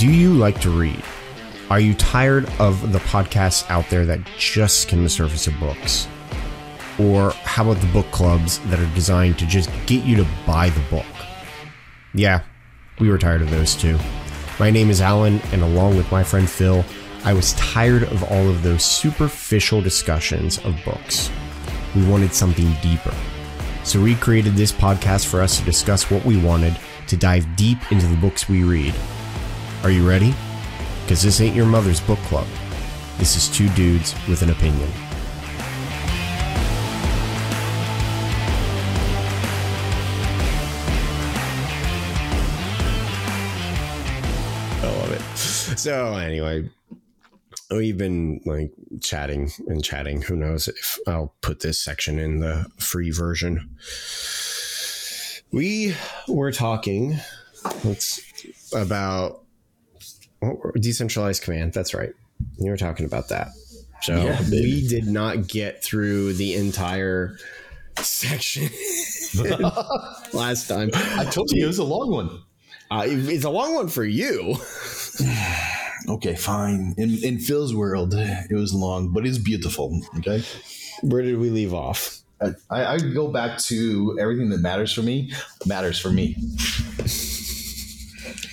Do you like to read? Are you tired of the podcasts out there that just skim the surface of books? Or how about the book clubs that are designed to just get you to buy the book? Yeah, we were tired of those too. My name is Alan, and along with my friend Phil, I was tired of all of those superficial discussions of books. We wanted something deeper. So we created this podcast for us to discuss what we wanted, to dive deep into the books we read. Are you ready? Because this ain't your mother's book club. This is two dudes with an opinion. I love it. So anyway, we've been like chatting and chatting. Who knows if I'll put this section in the free version. We were talking about decentralized command. That's right. You were talking about that. So Yeah, we did not get through the entire section last time. I told you it was a long one. Uh, it's a long one for you. Okay, fine. In in Phil's world, it was long, but it's beautiful. Okay, Where did we leave off? I, I go back to everything that matters for me matters for me.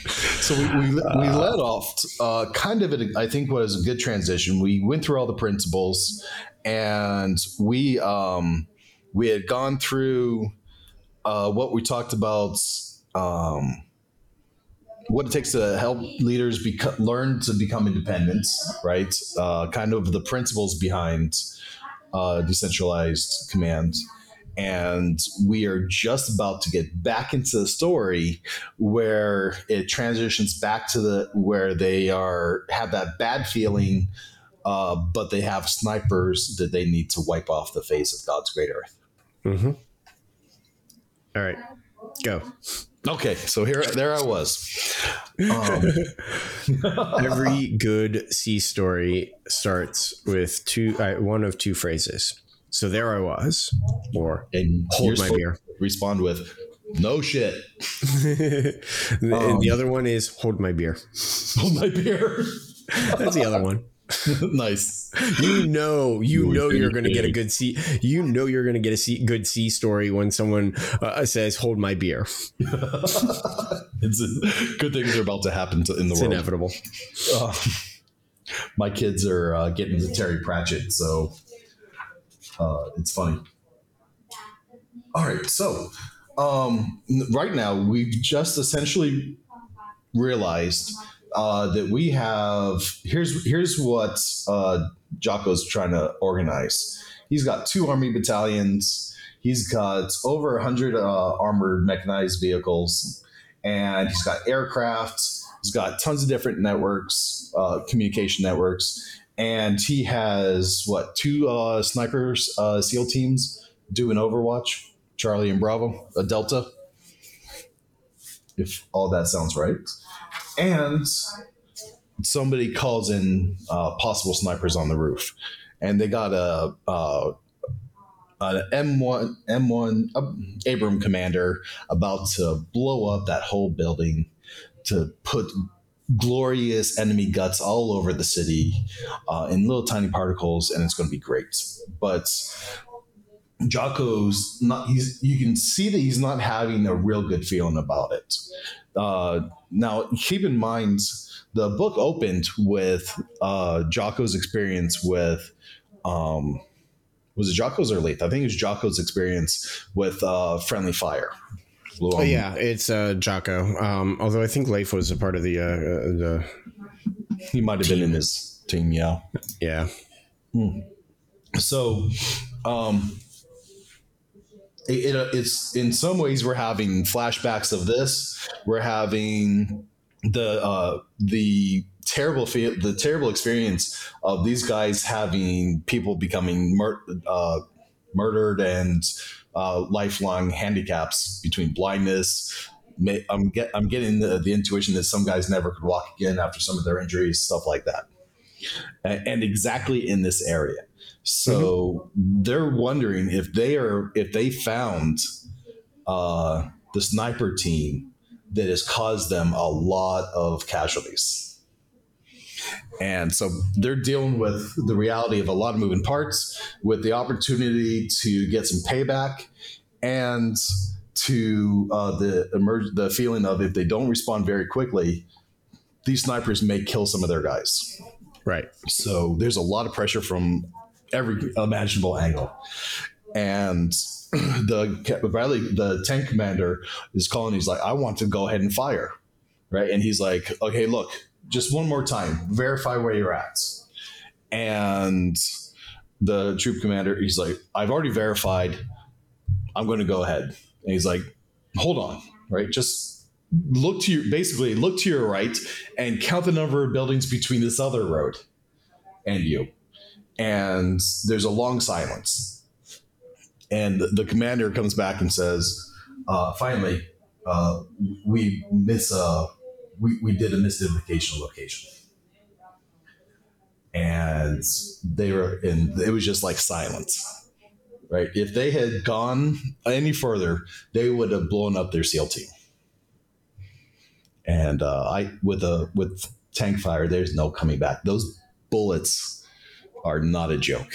so we, we, we led off uh, kind of a, I think was a good transition. We went through all the principles, and we um, we had gone through uh, what we talked about. Um, what it takes to help leaders beco- learn to become independent, right? Uh, kind of the principles behind uh, decentralized command. And we are just about to get back into the story where it transitions back to the where they are have that bad feeling, uh, but they have snipers that they need to wipe off the face of God's great earth. Mm-hmm. All right, go. Okay, so here, there I was. Um, Every good sea story starts with two, uh, one of two phrases. So there I was, or and hold my beer. Respond with, "No shit." and Um, the other one is hold my beer. Hold my beer. That's the other one. nice. You know, you know you're going to get a good sea. You know you're going to get a good sea story when someone uh, says hold my beer. it's a, good things are about to happen to, in the It's world. inevitable. Uh, my kids are uh, getting to Terry Pratchett, so uh, it's funny. All right, so um, right now we've just essentially realized uh, that we have here's here's what uh, Jocko's trying to organize. He's got two army battalions. He's got over hundred uh, armored mechanized vehicles, and he's got aircraft. He's got tons of different networks, uh, communication networks, and he has what two uh, snipers, uh, SEAL teams doing Overwatch, Charlie and Bravo, a Delta, if all that sounds right. And somebody calls in uh, possible snipers on the roof, and they got a. Uh, an M1 M1 uh, Abram commander about to blow up that whole building to put glorious enemy guts all over the city uh, in little tiny particles, and it's going to be great. But Jocko's not. He's you can see that he's not having a real good feeling about it. Uh, now, keep in mind the book opened with uh, Jocko's experience with. Um, was it Jocko's or Leif? I think it was Jocko's experience with uh, friendly fire. Oh yeah, it's uh, Jocko. Um, although I think Leif was a part of the uh, uh, the he might have been in his team. Yeah. yeah. So, um, it, it, it's in some ways we're having flashbacks of this. We're having the uh, the terrible fe- the terrible experience of these guys having people becoming mur- uh, murdered and uh, lifelong handicaps between blindness. I'm get I'm getting the, the intuition that some guys never could walk again after some of their injuries, stuff like that, and, and exactly in this area. So they're wondering if they are if they found uh, the sniper team that has caused them a lot of casualties. And so they're dealing with the reality of a lot of moving parts, with the opportunity to get some payback, and to uh, the emerge the feeling of if they don't respond very quickly, these snipers may kill some of their guys. Right. So there's a lot of pressure from every imaginable angle, and the Bradley, the tank commander, is calling. He's like, "I want to go ahead and fire," right? And he's like, "Okay, look, just one more time, verify where you're at." And the troop commander, he's like, "I've already verified. I'm going to go ahead." And he's like, "Hold on, right? Just look to your basically look to your right and count the number of buildings between this other road and you." And there's a long silence and the, commander comes back and says, uh, "Finally, uh, we miss uh, we we did a misidentification location." And they were, and it was just like silence, right? If they had gone any further, they would have blown up their SEAL team. And uh, I, with a with tank fire, there's no coming back. Those bullets are not a joke.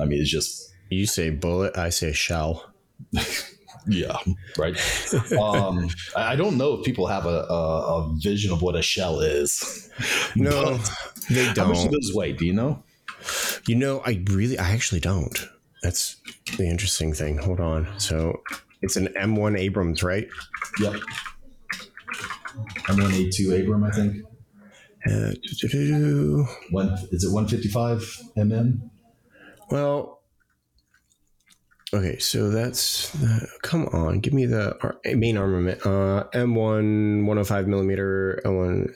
I mean, it's just you say bullet, I say shell. yeah, right. um, I don't know if people have a, a, a vision of what a shell is. No, they don't. How much do those weigh? Do you know? You know, I really, I actually don't. That's the interesting thing. Hold on. So it's an M1 Abrams, right? Yep. M1A2 Abram, I think. Uh, One is it 155 mm? Well, Okay, so that's uh, come on, give me the main armament. Uh, M1 105 millimeter L1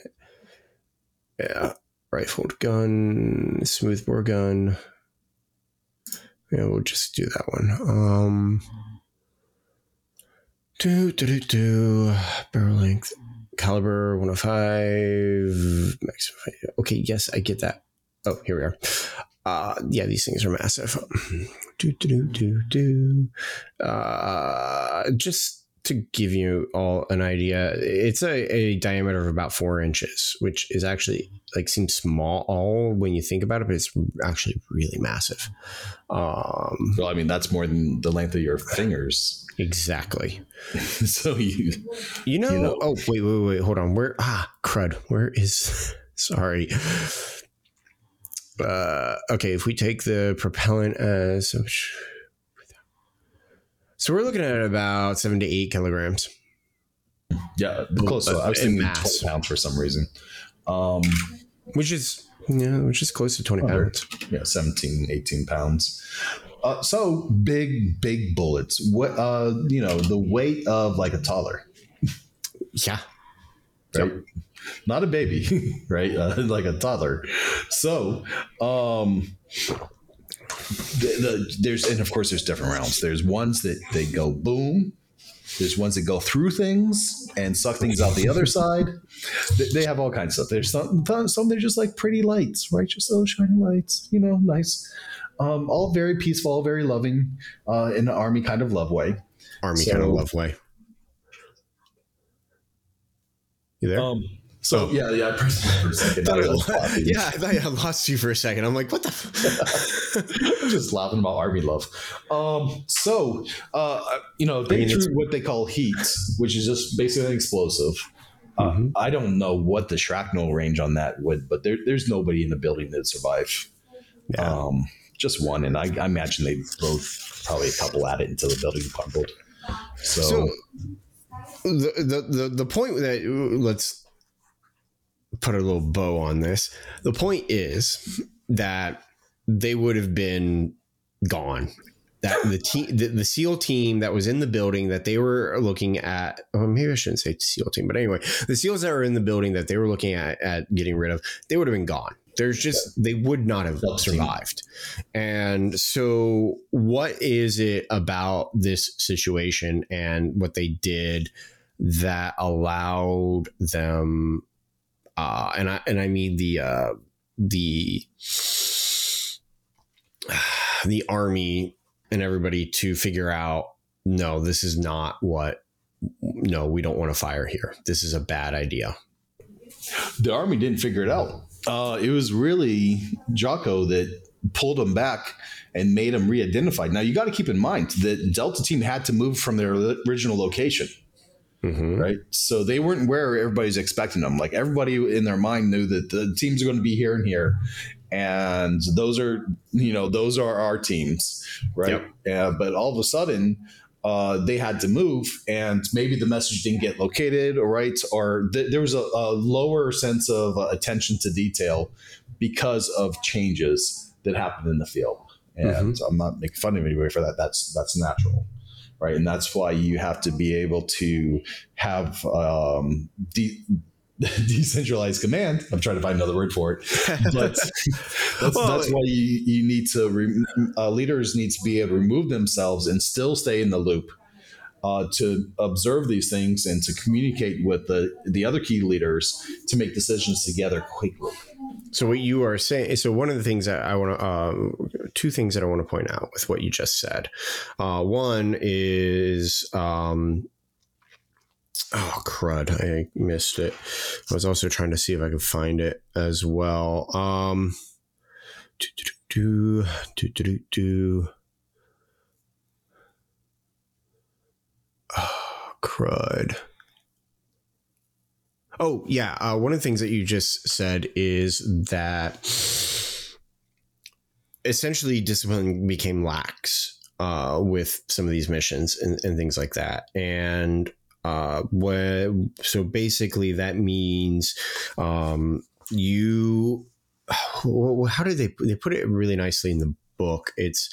yeah, rifled gun, smoothbore gun. Yeah, we'll just do that one. Um, do do do do barrel length, caliber 105. Okay, yes, I get that. Oh, here we are. Uh, yeah, these things are massive. do, do, do, do, uh, just to give you all an idea, it's a, a, diameter of about four inches, which is actually like seems small all when you think about it, but it's actually really massive. Um, well, I mean, that's more than the length of your fingers. Exactly. so you, you know, you know, oh, wait, wait, wait, hold on. Where, ah, crud. Where is, sorry uh, okay, if we take the propellant as so we're looking at about seven to eight kilograms. Yeah, close. So I was thinking mass. twenty pounds for some reason. Um, which is yeah, which is close to twenty pounds. Yeah, 17, 18 pounds. Uh, so big, big bullets. What uh, you know, the weight of like a taller. Yeah. Right. Yep not a baby, right? Uh, like a toddler. So, um, the, the, there's and of course there's different rounds. There's ones that they go boom. There's ones that go through things and suck things out the other side. They, they have all kinds of stuff. There's some some they're just like pretty lights, right? Just those shiny lights, you know, nice. Um, all very peaceful, all very loving, uh, in an army kind of love way. Army so, kind of love way. You there? Um, so yeah, yeah, I pressed for a second. I yeah, I thought I lost you for a second. I'm like, what the? F-? I'm just laughing about army love. Um, so uh, you know, they I mean, threw what they call heat, which is just basically an explosive. Uh, mm-hmm. I don't know what the shrapnel range on that would, but there, there's nobody in the building that survive. Yeah. Um, just one, and I, I, imagine they both probably a couple at it until the building crumbled. So, so the, the the the point that let's put a little bow on this. The point is that they would have been gone. That the team, the, the, SEAL team that was in the building that they were looking at, well, maybe I shouldn't say SEAL team, but anyway, the SEALs that were in the building that they were looking at, at getting rid of, they would have been gone. There's just, they would not have survived. And so, what is it about this situation and what they did that allowed them uh, and I and I mean the uh, the the army and everybody to figure out no, this is not what no, we don't want to fire here. This is a bad idea. The army didn't figure it out. Uh, it was really Jocko that pulled them back and made them re-identified. Now you got to keep in mind that Delta Team had to move from their original location. Mm-hmm. Right. So they weren't where everybody's expecting them. Like everybody in their mind knew that the teams are going to be here and here. And those are, you know, those are our teams. Right. Yep. Uh, but all of a sudden, uh, they had to move and maybe the message didn't get located or right or th- there was a, a, lower sense of uh, attention to detail because of changes that happened in the field and mm-hmm. i'm not making fun of anybody for that that's that's natural right? And that's why you have to be able to have um, de- decentralized command. I'm trying to find another word for it, but that's, well, that's why you, you need to re- uh, leaders need to be able to remove themselves and still stay in the loop. Uh, to observe these things and to communicate with the the other key leaders to make decisions together quickly. So what you are saying, so one of the things that I want to, um, two things that I want to point out with what you just said. Uh, one is, um, oh crud, I missed it. I was also trying to see if I could find it as well. Um, do do do do do do. Oh, crud. Oh, yeah. Uh, one of the things that you just said is that essentially discipline became lax uh, with some of these missions and, and things like that. And uh, when, so basically, that means um, you. How did they they put it really nicely in the book? It's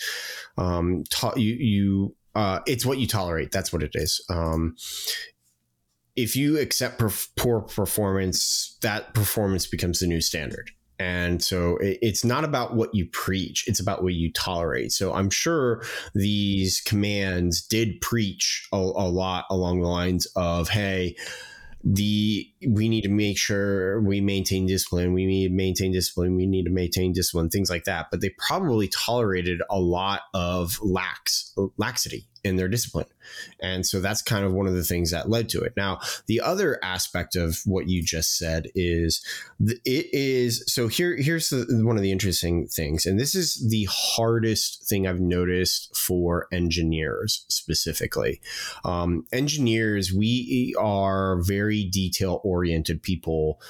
um, you you uh, it's what you tolerate. That's what it is. Um, if you accept perf- poor performance, that performance becomes the new standard. And so it, it's not about what you preach, it's about what you tolerate. So I'm sure these commands did preach a, a lot along the lines of, hey, the we need to make sure we maintain discipline we need to maintain discipline we need to maintain discipline things like that but they probably tolerated a lot of lax laxity in their discipline. And so that's kind of one of the things that led to it. Now the other aspect of what you just said is it is so here here's the, one of the interesting things and this is the hardest thing i've noticed for engineers specifically. Um, engineers we are very detail oriented people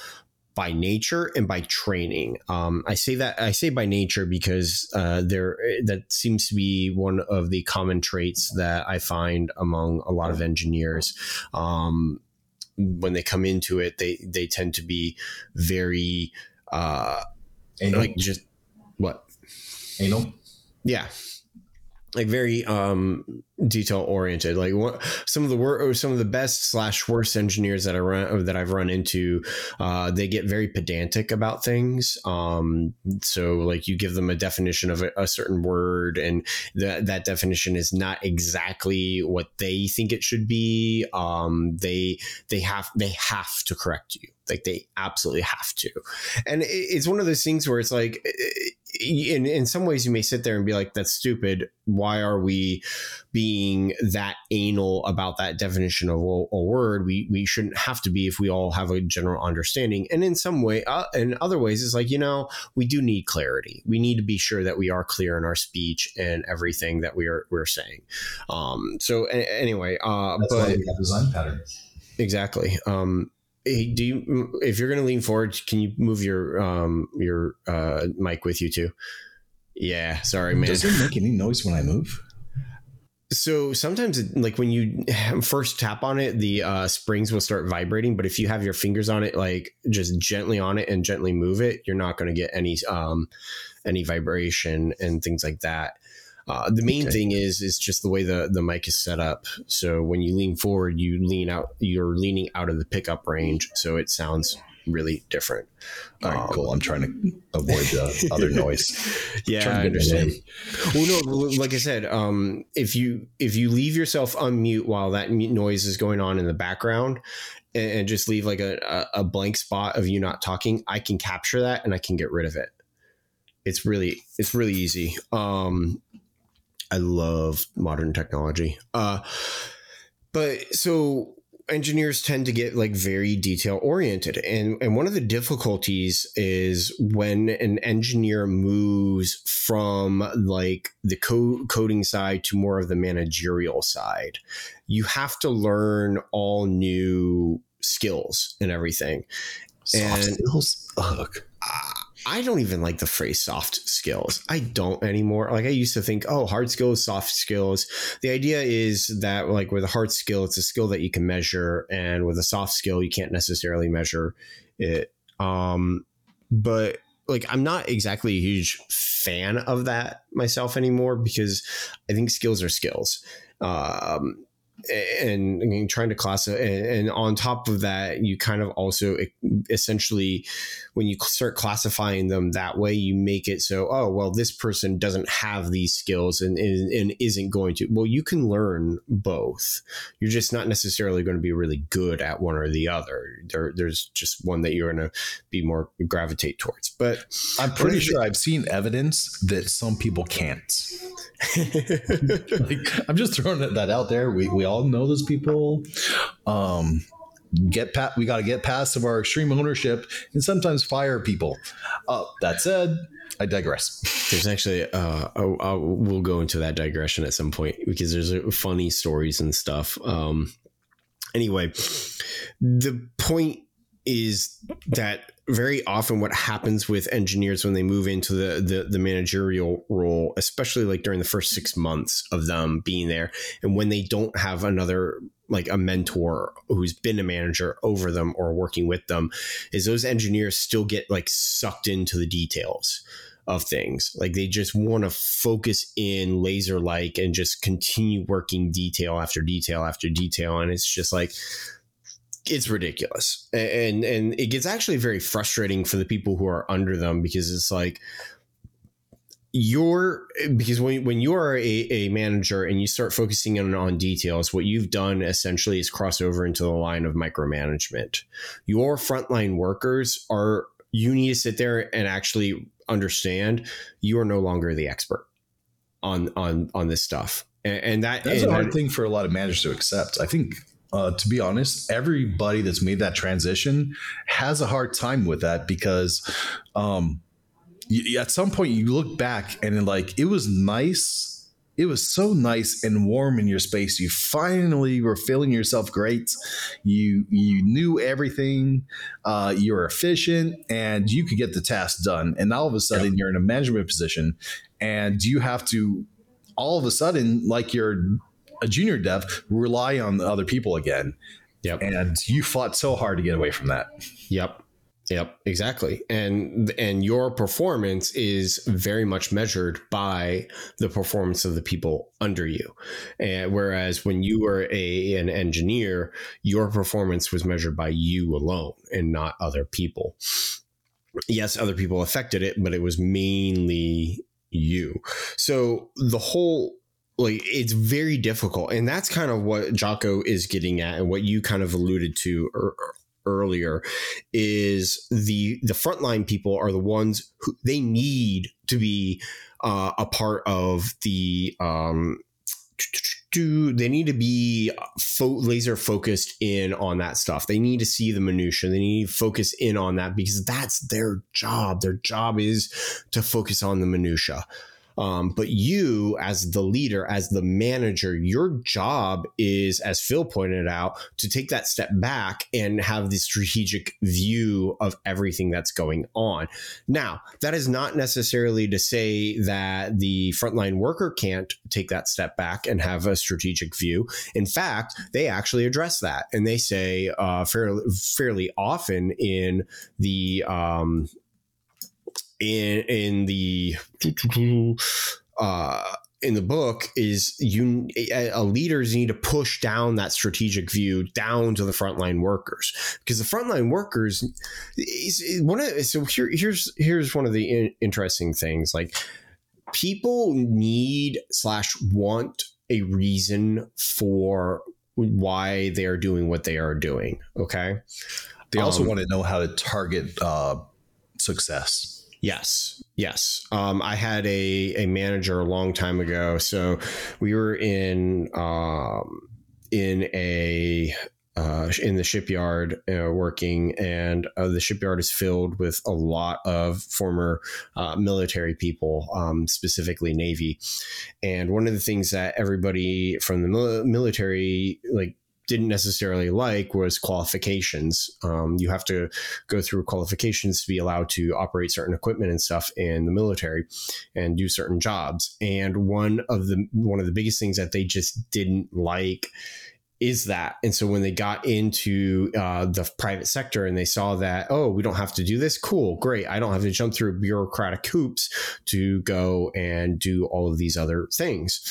by nature and by training. Um, I say that I say by nature because uh, there that seems to be one of the common traits that I find among a lot of engineers. Um, when they come into it, they they tend to be very uh, like just what anal. Yeah, like very um detail oriented like what, some of the work some of the best slash worst engineers that i run that i've run into uh, they get very pedantic about things. Um so like you give them a definition of a, a certain word and that that definition is not exactly what they think it should be. Um they they have they have to correct you. Like they absolutely have to. And it, it's one of those things where it's like in in some ways you may sit there and be like that's stupid. Why are we being that anal about that definition of a, a, word? We we shouldn't have to be if we all have a general understanding. And in some way uh, in other ways it's like you know we do need clarity. We need to be sure that we are clear in our speech and everything that we are we're saying. Um so a- anyway uh that's but, why we have design patterns. Exactly. Um Hey, do you if you're going to lean forward, can you move your um your uh mic with you too? Yeah, sorry, man. Does it make any noise when I move? So sometimes, it, like when you first tap on it, the uh, springs will start vibrating. But if you have your fingers on it, like just gently on it and gently move it, you're not going to get any um, any vibration and things like that. Uh, the main okay. thing is is just the way the the mic is set up. So when you lean forward, you lean out. You're leaning out of the pickup range, so it sounds really different. All right, um, cool. I'm trying to avoid the other noise. Yeah, I understand. Well, no, like I said, um, if you if you leave yourself unmute while that noise is going on in the background, and, and just leave like a, a blank spot of you not talking, I can capture that and I can get rid of it. It's really it's really easy. Um, I love modern technology. Uh, but so engineers tend to get like very detail oriented and and one of the difficulties is when an engineer moves from like the co- coding side to more of the managerial side you have to learn all new skills and everything Soft And- skills. Ugh. I don't even like the phrase soft skills. I don't anymore. Like I used to think, oh, hard skills, soft skills. The idea is that like with a hard skill, it's a skill that you can measure, and with a soft skill, you can't necessarily measure it. Um, but like I'm not exactly a huge fan of that myself anymore because I think skills are skills. Um, and, and trying to class and, and on top of that, you kind of also essentially when you start classifying them that way, you make it so, oh, well, this person doesn't have these skills and, and, and, isn't going to. Well, you can learn both. You're just not necessarily going to be really good at one or the other. There, there's just one that you're going to be more gravitate towards. But I'm pretty sure I've seen evidence that some people can't. like, I'm just throwing that out there. We, we all know those people. Um, get. We got to get past of our extreme ownership and sometimes fire people. Uh, that said, I digress. There's actually, uh, oh, I'll, we'll go into that digression at some point because there's uh, funny stories and stuff. Um, anyway, the point is that very often what happens with engineers when they move into the, the, the managerial role, especially like during the first six months of them being there, and when they don't have another like a mentor who's been a manager over them or working with them, is those engineers still get like sucked into the details of things. Like they just want to focus in laser like and just continue working detail after detail after detail. And it's just like, it's ridiculous. And, and it gets actually very frustrating for the people who are under them because it's like, you're because when, when you're a, a manager and you start focusing in on details, what you've done essentially is cross over into the line of micromanagement. Your frontline workers are you need to sit there and actually understand you are no longer the expert on on on this stuff and, and that That's and a hard that- thing for a lot of managers to accept. I think, uh, to be honest, everybody that's made that transition has a hard time with that because um, y- at some point you look back and like it was nice. It was so nice and warm in your space. You finally were feeling yourself great. You you knew everything. Uh, you were efficient, and you could get the task done. And all of a sudden, you're in a management position, and you have to all of a sudden, like you're a junior dev, rely on the other people again. Yep. And you fought so hard to get away from that. Yep. Yep, exactly. And and your performance is very much measured by the performance of the people under you. And whereas when you were a an engineer, your performance was measured by you alone and not other people. Yes, other people affected it, but it was mainly you. So the whole like it's very difficult and that's kind of what Jocko is getting at and what you kind of alluded to ear- earlier is the the frontline people are the ones who they need to be uh, a part of the um they need to be fo- laser focused in on that stuff. They need to see the minutia they need to focus in on that because that's their job. Their job is to focus on the minutia um, but you, as the leader, as the manager, your job is, as Phil pointed out, to take that step back and have the strategic view of everything that's going on. Now, that is not necessarily to say that the frontline worker can't take that step back and have a strategic view. In fact, they actually address that and they say uh, fairly, fairly often in the um, in in the uh in the book is you a leaders need to push down that strategic view down to the frontline workers. Because the frontline workers is, one of so here, here's here's one of the in, interesting things. Like people need slash want a reason for why they are doing what they are doing okay? They also Um, want to know how to target uh, success. Yes, yes. Um, I had a, a manager a long time ago. So we were in um, in a uh, in the shipyard uh, working, and uh, the shipyard is filled with a lot of former uh, military people, um, specifically Navy. And one of the things that everybody from the military like didn't necessarily like was qualifications. Um, you have to go through qualifications to be allowed to operate certain equipment and stuff in the military and do certain jobs. And one of the one of the biggest things that they just didn't like is that. And so when they got into uh, the private sector and they saw that, oh, we don't have to do this, cool, great. I don't have to jump through bureaucratic hoops to go and do all of these other things.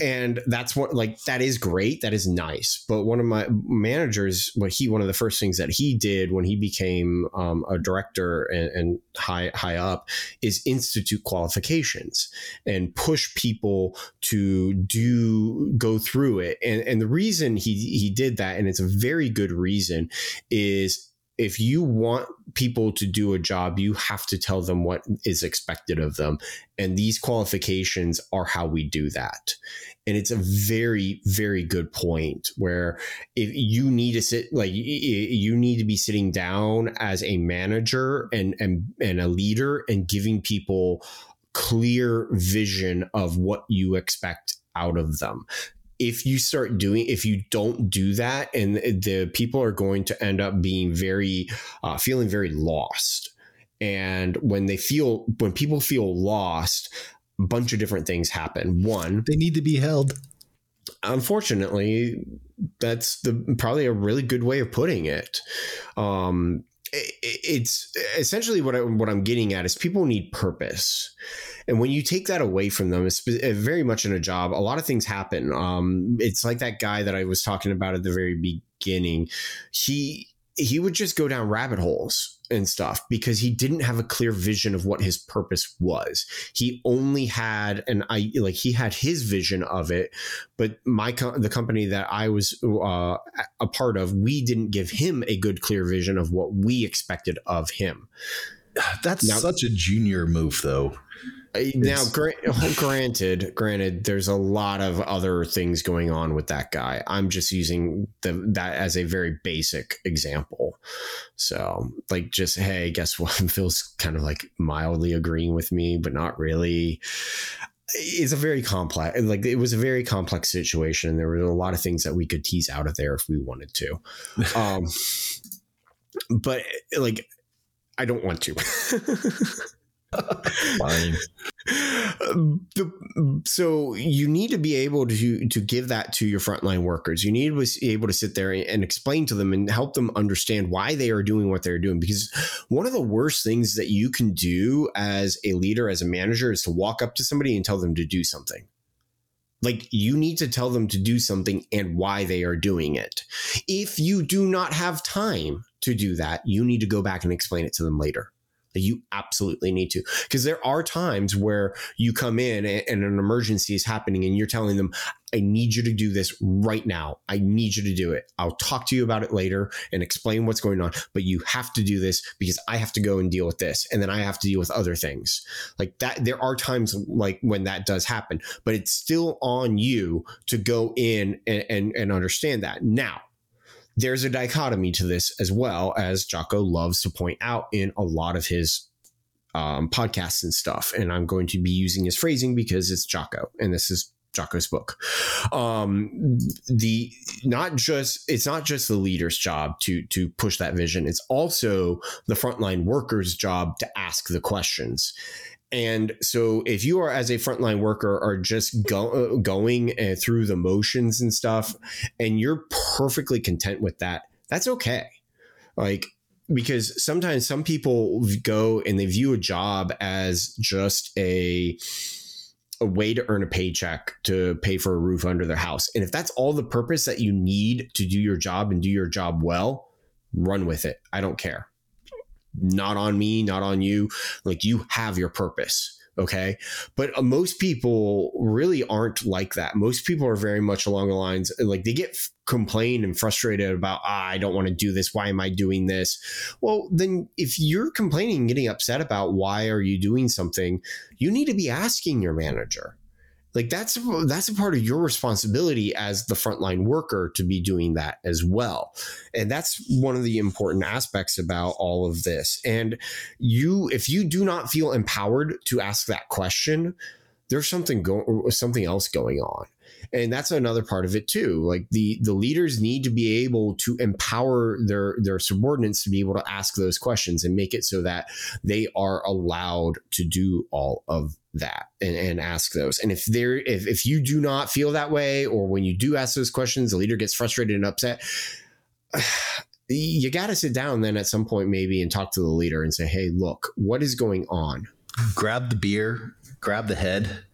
And that's what, like, that is great. That is nice. But one of my managers, what he, one of the first things that he did when he became um, a director and, and high, high up is institute qualifications and push people to do, go through it. And, and the reason he he did that, and it's a very good reason. Is if you want people to do a job, you have to tell them what is expected of them. And these qualifications are how we do that. And it's a very, very good point where if you need to sit, like you need to be sitting down as a manager and, and, and a leader and giving people clear vision of what you expect out of them if you start doing if you don't do that and the people are going to end up being very uh, feeling very lost. And when they feel when people feel lost a bunch of different things happen. One they need to be held. unfortunately that's the probably a really good way of putting it. Um it's essentially what I, what I'm getting at is people need purpose, and when you take that away from them, it's very much in a job. A lot of things happen. Um, it's like that guy that I was talking about at the very beginning. He he would just go down rabbit holes and stuff because he didn't have a clear vision of what his purpose was. He only had an I like he had his vision of it, but my co- the company that I was uh, a part of, we didn't give him a good clear vision of what we expected of him. That's now, such a junior move, though. Now, granted, granted, there's a lot of other things going on with that guy. I'm just using the that as a very basic example. So, like, just hey, guess what? Phil's kind of like mildly agreeing with me, but not really. It's a very complex, like it was a very complex situation. There were a lot of things that we could tease out of there if we wanted to. Um, but like, I don't want to. Fine. so you need to be able to to give that to your frontline workers. You need to be able to sit there and explain to them and help them understand why they are doing what they're doing. Because one of the worst things that you can do as a leader, as a manager, is to walk up to somebody and tell them to do something. Like you need to tell them to do something and why they are doing it. If you do not have time to do that, you need to go back and explain it to them later you absolutely need to. Because there are times where you come in and, and an emergency is happening and you're telling them, I need you to do this right now. I need you to do it. I'll talk to you about it later and explain what's going on, but you have to do this because I have to go and deal with this. And then I have to deal with other things like that. There are times like when that does happen, but it's still on you to go in and, and, and understand that. Now, there's a dichotomy to this as well, as Jocko loves to point out in a lot of his um, podcasts and stuff. And I'm going to be using his phrasing because it's Jocko, and this is Jocko's book. Um, the not just it's not just the leader's job to to push that vision. It's also the frontline worker's job to ask the questions. And so, if you are as a frontline worker are just go, going uh, through the motions and stuff, and you're perfectly content with that, that's okay. Like because sometimes some people go and they view a job as just a a way to earn a paycheck to pay for a roof under their house. And if that's all the purpose that you need to do your job and do your job well, run with it. I don't care not on me, not on you. Like you have your purpose. Okay. But uh, most people really aren't like that. Most people are very much along the lines like they get complained and frustrated about, ah, I don't want to do this. Why am I doing this? Well, then if you're complaining and getting upset about why are you doing something, you need to be asking your manager like that's that's a part of your responsibility as the frontline worker to be doing that as well. And that's one of the important aspects about all of this. And you if you do not feel empowered to ask that question there's something going something else going on and that's another part of it too. Like the the leaders need to be able to empower their their subordinates to be able to ask those questions and make it so that they are allowed to do all of that and, and ask those. And if there if, if you do not feel that way or when you do ask those questions the leader gets frustrated and upset you got to sit down then at some point maybe and talk to the leader and say hey look what is going on? Grab the beer grab the head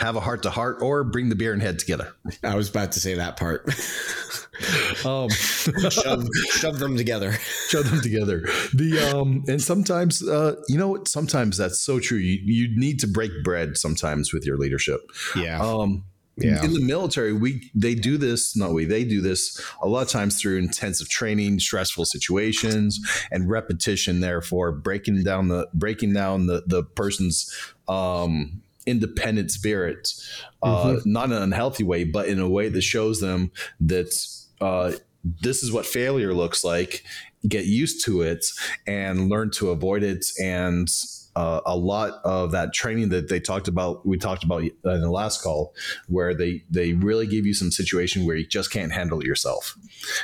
have a heart to heart or bring the beer and head together. I was about to say that part. um, shove, shove, them together. Shove them together. The um, and sometimes uh, you know sometimes that's so true. You you need to break bread sometimes with your leadership. Yeah. Um, yeah. In the military, we they do this. No, we they do this a lot of times through intensive training, stressful situations, and repetition. Therefore, breaking down the breaking down the the person's um, independent spirit, uh, mm-hmm. not in an unhealthy way, but in a way that shows them that uh, this is what failure looks like. Get used to it and learn to avoid it. And uh, a lot of that training that they talked about, we talked about in the last call, where they they really give you some situation where you just can't handle it yourself.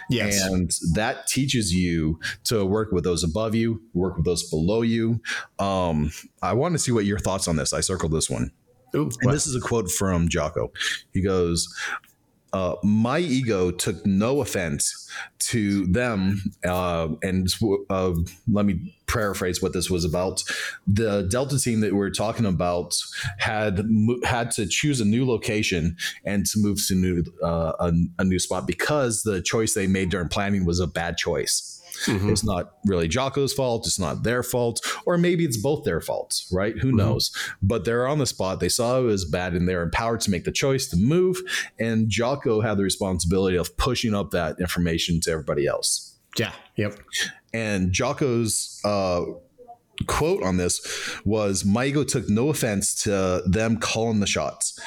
Yes, and that teaches you to work with those above you, work with those below you. Um, I want to see what your thoughts on this. I circled this one. Ooh, and this is a quote from Jocko. He goes, uh, my ego took no offense to them. Uh, and uh, let me paraphrase what this was about. The Delta team that we are talking about had had to choose a new location and to move to new uh, a, a new spot because the choice they made during planning was a bad choice. Mm-hmm. It's not really Jocko's fault. It's not their fault. Or maybe it's both their faults, right? Who mm-hmm. knows? But they're on the spot. They saw it was bad and they're empowered to make the choice to move. And Jocko had the responsibility of pushing up that information to everybody else. Yeah. Yep. And Jocko's uh, quote on this was My ego took no offense to them calling the shots.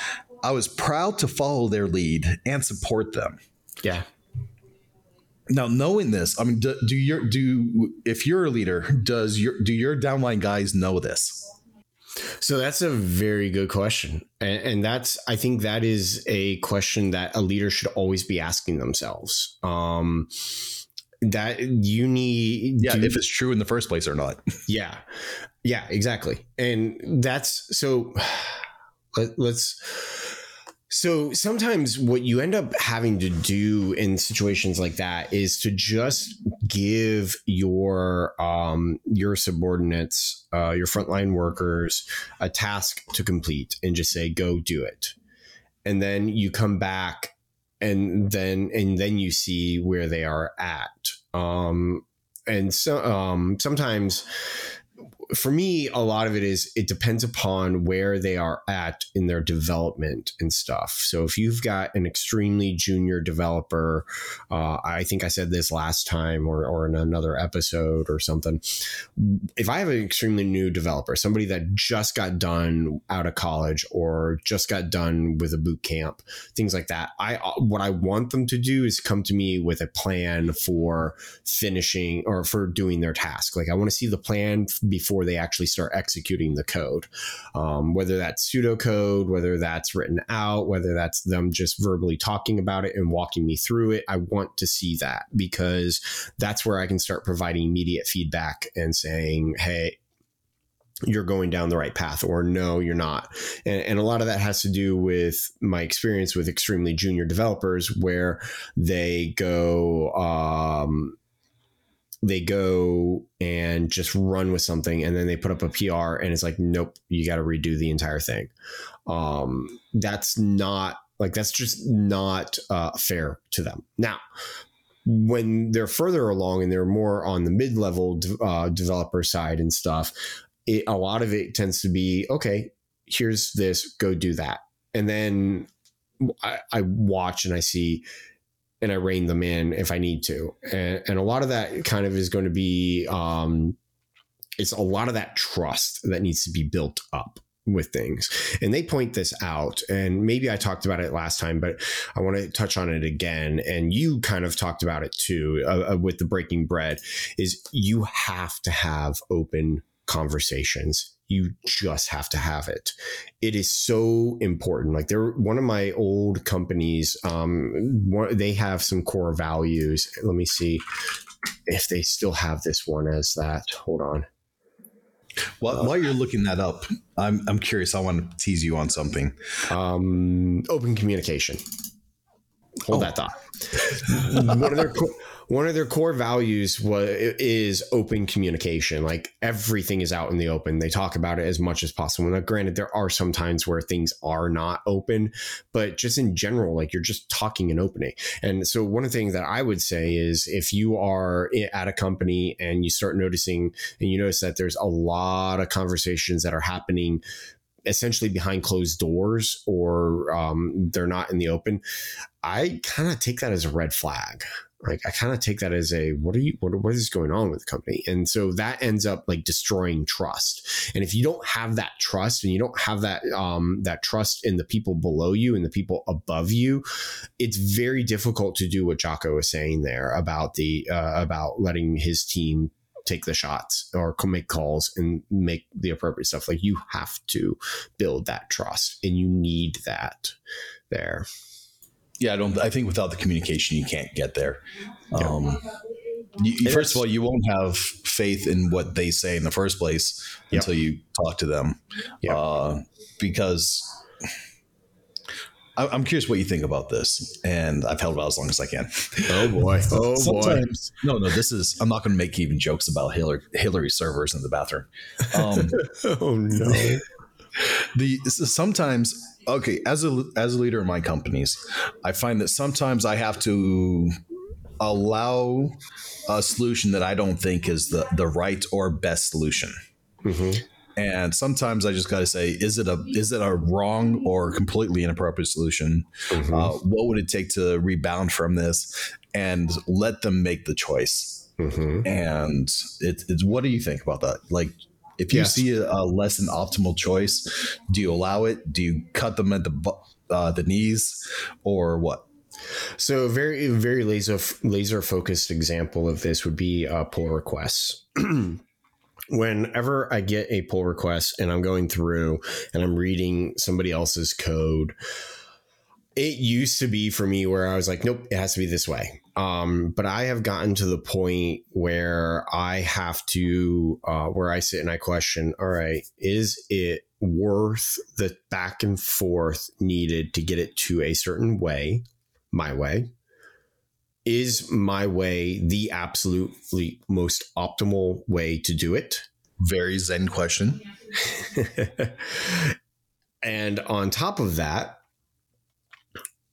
I was proud to follow their lead and support them. Yeah. Now, knowing this, I mean, do, do your do if you're a leader, does your do your downline guys know this? So that's a very good question, and, and, that's I think that is a question that a leader should always be asking themselves. Um, that you need, yeah, if it's true in the first place or not. yeah, yeah, exactly, and that's so. Let, let's so sometimes what you end up having to do in situations like that is to just give your um, your subordinates, uh, your frontline workers, a task to complete, and just say, "Go do it," and then you come back, and then and then you see where they are at. Um, and so um, sometimes for me, a lot of it is it depends upon where they are at in their development and stuff. So if you've got an extremely junior developer, uh, I think I said this last time or, or in another episode or something. If I have an extremely new developer, somebody that just got done out of college or just got done with a boot camp, things like that, I what I want them to do is come to me with a plan for finishing or for doing their task. Like I want to see the plan before before they actually start executing the code. Um, whether that's pseudocode, whether that's written out, whether that's them just verbally talking about it and walking me through it, I want to see that because that's where I can start providing immediate feedback and saying, hey, you're going down the right path or no you're not and, and, a lot of that has to do with my experience with extremely junior developers where they go um, they go and just run with something and then they put up a PR and it's like, nope, you got to redo the entire thing. Um, that's not like, that's just not uh, fair to them. Now, when they're further along and they're more on the mid level uh, developer side and stuff, it, a lot of it tends to be, okay, here's this, go do that. And then I, I watch and I see, and I rein them in if I need to. And, and a lot of that kind of is going to be, um, it's a lot of that trust that needs to be built up. with things. And they point this out. And maybe I talked about it last time, but I want to touch on it again. And you kind of talked about it too uh, uh, with the breaking bread is you have to have open conversations. You just have to have it. It is so important. Like they're one of my old companies. Um, one, they have some core values. Let me see if they still have this one as that. Hold on. While, uh, while you're looking that up, I'm I'm curious. I want to tease you on something. Um, open communication. Hold oh. that thought. one of their one of their core values was is open communication. Like everything is out in the open. They talk about it as much as possible. Now, granted, there are some times where things are not open, but just in general, like you're just talking and opening. And so, one of the things that I would say is if you are at a company and you start noticing and you notice that there's a lot of conversations that are happening essentially behind closed doors or um, they're not in the open, I kind of take that as a red flag like I kind of take that as a what are you what, what is going on with the company? And so that ends up like destroying trust. And if you don't have that trust and you don't have that um that trust in the people below you and the people above you, it's very difficult to do what Jocko was saying there about the uh, about letting his team take the shots or make calls and make the appropriate stuff. Like you have to build that trust and you need that there yeah, I don't. I think without the communication, you can't get there. Yeah. Um, you, first of all, you won't have faith in what they say in the first place yep. until you talk to them, yep. uh, because I'm curious what you think about this, and I've held out as long as I can. Oh boy! Oh Sometimes, boy! No, no. This is. I'm not going to make even jokes about Hillary, Hillary servers in the bathroom. Um, oh no! The sometimes okay as a as a leader in my companies i find that sometimes i have to allow a solution that i don't think is the the right or best solution mm-hmm. and sometimes i just got to say is it a is it a wrong or completely inappropriate solution mm-hmm. uh, what would it take to rebound from this and let them make the choice mm-hmm. and it, it's what do you think about that like if you yes. see a, a, less than optimal choice, do you allow it? Do you cut them at the uh, the knees, or what? So, very very laser laser focused example of this would be uh, pull requests. Whenever I get a pull request and I'm going through and I'm reading somebody else's code, it used to be for me where I was like, nope, it has to be this way. Um, but I have gotten to the point where I have to, uh, where I sit and I question, all right, is it worth the back and forth needed to get it to a certain way, my way? Is my way the absolutely most optimal way to do it? Very Zen question. and on top of that,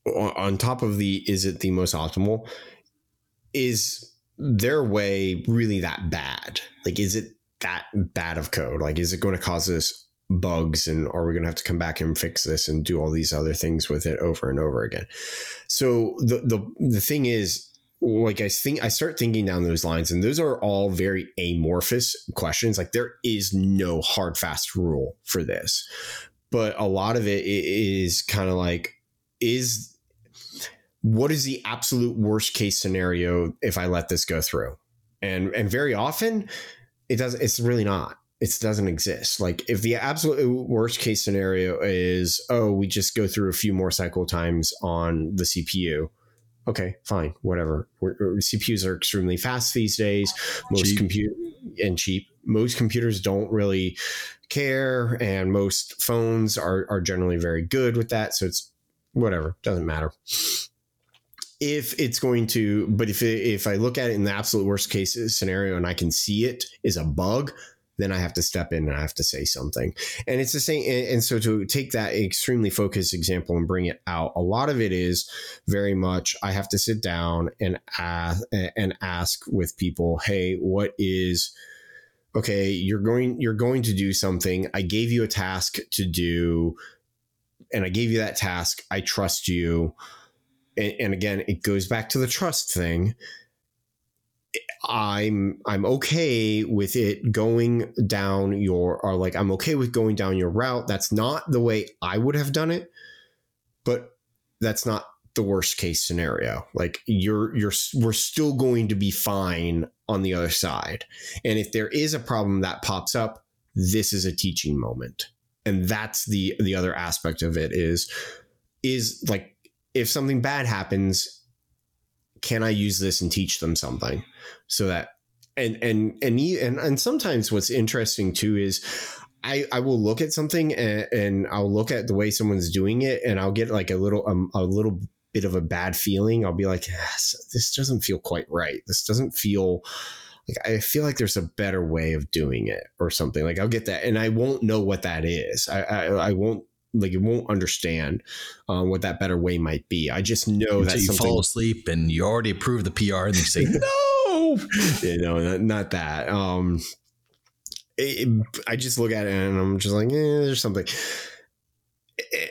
on top of the is it the most optimal is their way really that bad? Like is it that bad of code? Like is it going to cause us bugs and are we going to have to come back and fix this and do all these other things with it over and over again? So the the the thing is like I think I start thinking down those lines, and those are all very amorphous questions. Like there is no hard fast rule for this, but a lot of it is kind of like is what is the absolute worst case scenario if I let this go through? And and very often it does it's really not. It doesn't exist. Like if the absolute worst case scenario is, oh, we just go through a few more cycle times on the CPU. Okay, fine, whatever. We're, CPUs are extremely fast these days. Most compute and cheap. Most computers don't really care, and most phones are are generally very good with that. So it's whatever, doesn't matter. If it's going to, but if it, if I look at it in the absolute worst case scenario and I can see it is a bug, then I have to step in and I have to say something. And it's the same. And so to take that extremely focused example and bring it out, a lot of it is very much I have to sit down and ask and ask with people, hey, what is okay? You're going you're going to do something. I gave you a task to do and I gave you that task. I trust you. And, and again, it goes back to the trust thing. I'm I'm okay with it going down your or like I'm okay with going down your route. That's not the way I would have done it, but that's not the worst case scenario. Like you're you're we're still going to be fine on the other side. And if there is a problem that pops up, this is a teaching moment. And that's the the other aspect of it is is like if something bad happens, can I use this and teach them something so that and and and and, and sometimes what's interesting too is I, I will look at something and, and, I'll look at the way someone's doing it and I'll get like a little um, a little bit of a bad feeling. I'll be like, yes, this doesn't feel quite right. This doesn't feel like I feel like there's a better way of doing it or something. Like I'll get that, and I won't know what that is. I I, I won't like you won't understand uh, what that better way might be. I just know that you something, fall asleep and you already approve the PR and you say no. you know, not, not that. Um, it, I just look at it and I'm just like, eh, there's something,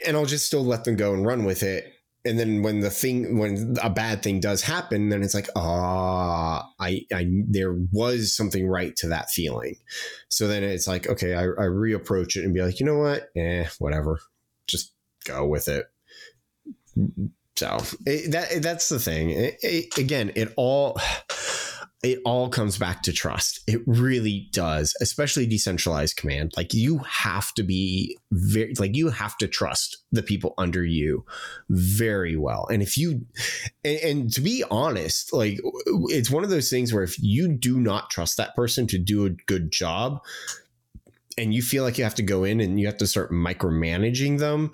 and I'll just still let them go and run with it and then when the thing when a bad thing does happen then it's like ah I, I there was something right to that feeling. So then it's like okay I, I reapproach it and be like you know what? Eh whatever. Just go with it. So it, that that's the thing. It, it, again it all it all comes back to trust. It really does, especially decentralized command. Like you have to be very, like you have to trust the people under you very well. And if you, and, and, to be honest, like it's one of those things where if you do not trust that person to do a good job, and you feel like you have to go in and you have to start micromanaging them,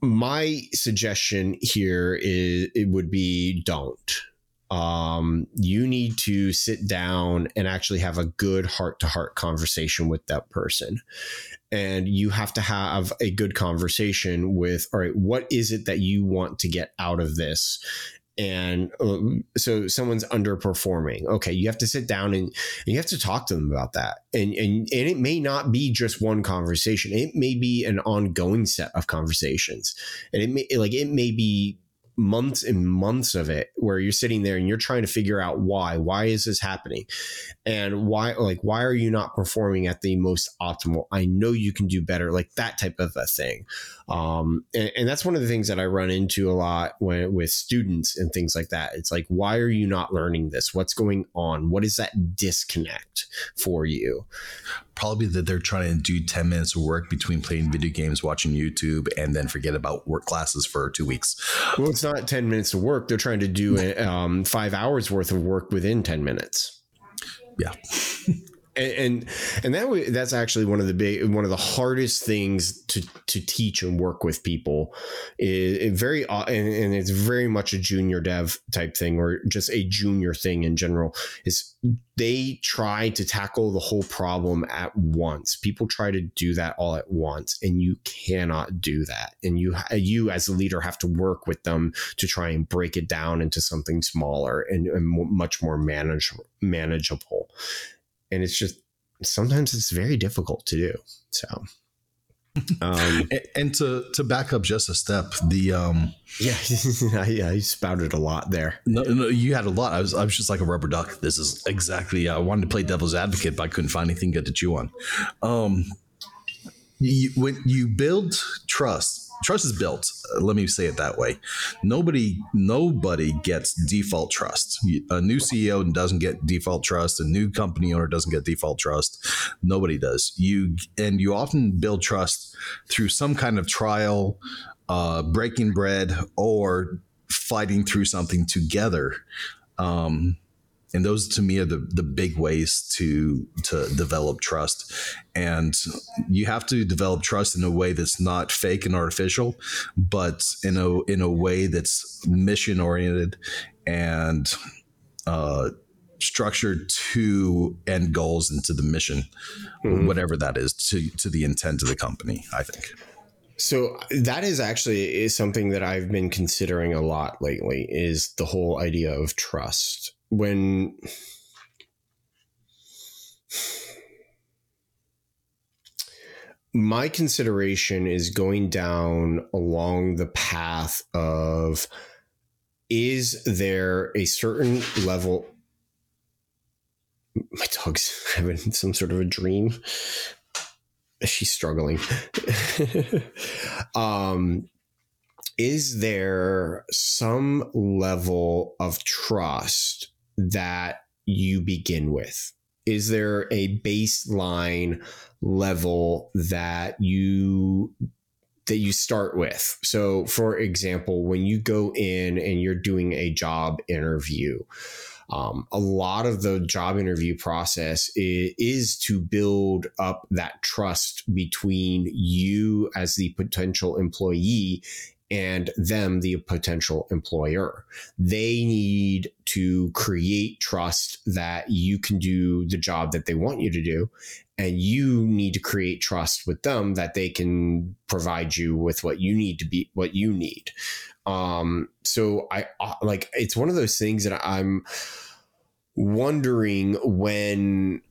my suggestion here is it would be don't um, you need to sit down and actually have a good heart to heart conversation with that person. And you have to have a good conversation with, all right, what is it that you want to get out of this? And uh, so someone's underperforming. Okay, you have to sit down and, and you have to talk to them about that. And, and and it may not be just one conversation. It may be an ongoing set of conversations. And it may like it may be months and months of it where you're sitting there and you're trying to figure out why why is this happening? And why like why are you not performing at the most optimal? I know you can do better like that type of a thing. Um, and, and, that's one of the things that i run into a lot when, with students and things like that. It's like why are you not learning this? What's going on? What is that disconnect for you? Probably that they're trying to do 10 minutes of work between playing video games watching youtube and then forget about work classes for two weeks. Well it's not 10 minutes of work. They're trying to do um, five hours worth of work within 10 minutes. Yeah and and, that that's actually one of the big one of the hardest things to to teach and work with people. Is very uh, and, and it's very much a junior dev type thing or just a junior thing in general is they try to tackle the whole problem at once. People try to do that all at once and you cannot do that. And you you as a leader have to work with them to try and break it down into something smaller and, and much more manage, manageable and it's just sometimes it's very difficult to do. So, um, and, and, to to back up just a step, the um, yeah, yeah, you spouted a lot there. No, no, you had a lot. I was I was just like a rubber duck. This is exactly. I wanted to play devil's advocate, but I couldn't find anything good to chew on. Um, you, when you build trust trust is built. Uh, let me say it that way. Nobody, nobody gets default trust. A new CEO doesn't get default trust. A new company owner doesn't get default trust. Nobody does. You and you often build trust through some kind of trial, uh, breaking bread, or fighting through something together. Um, and those to me are the, the big ways to to develop trust. And you have to develop trust in a way that's not fake and artificial but in a in a way that's mission oriented and uh, structured to end goals and to the mission mm-hmm. whatever that is to to the intent of the company i think. So that is actually is something that I've been considering a lot lately is the whole idea of trust when my consideration is going down along the path of is there a certain level my dog's having some sort of a dream. She's struggling. um, is there some level of trust that you begin with? Is there a baseline level that you that you start with? So, for example, when you go in and you're doing a job interview, um, a lot of the job interview process is, is, to build up that trust between you as the potential employee and them, the potential employer. They need to create trust that you can do the job that they want you to do. And you need to create trust with them that they can provide you with what you need to be, what you need. Um, so I uh, like, it's one of those things that I'm wondering when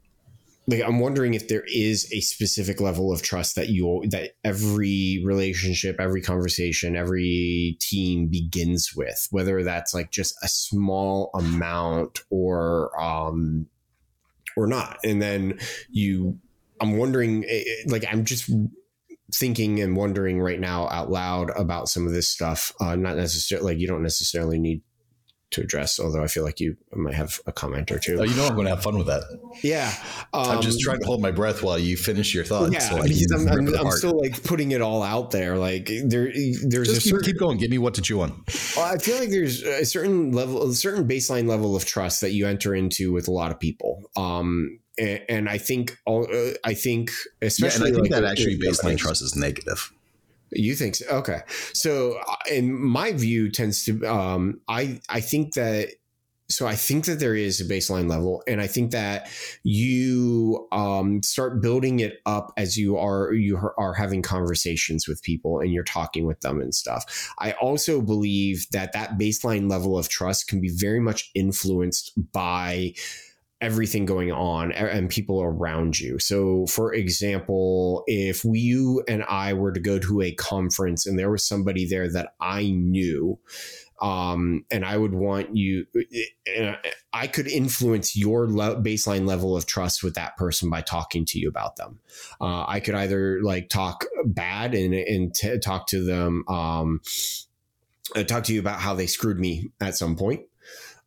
like I'm wondering if there is a specific level of trust that you that every relationship, every conversation, every team begins with, whether that's like just a small amount or um or not. And then you I'm wondering eh, eh, like I'm just thinking and wondering right now out loud about some of this stuff. Uh, not necessarily like you don't necessarily need to address, although I feel like you might have a comment or two. Oh, you know, I'm going to have fun with that. Yeah. Um, I'm just um, trying to hold my breath while you finish your thoughts. Yeah, so I'm, I'm, I'm still like putting it all out there. Like there, there's just keep, certain, keep, going. Give me what to chew on. Well, I feel like there's a certain level, a certain baseline level of trust that you enter into with a lot of people. Um, and, and I think, all, uh, I think, especially, yeah, and I think like, that actually baseline trust is negative. You think so? Okay. So, uh, in my view, tends to um, I I think that so I think that there is a baseline level, and I think that you um, start building it up as you are you are having conversations with people and you're talking with them and stuff. I also believe that that baseline level of trust can be very much influenced by everything going on and people around you. So, for example, if you and I were to go to a conference and there was somebody there that I knew, um, and I would want you, I could influence your baseline level of trust with that person by talking to you about them. Uh, I could either like talk bad and, and t- talk to them, um, uh, talk to you about how they screwed me at some point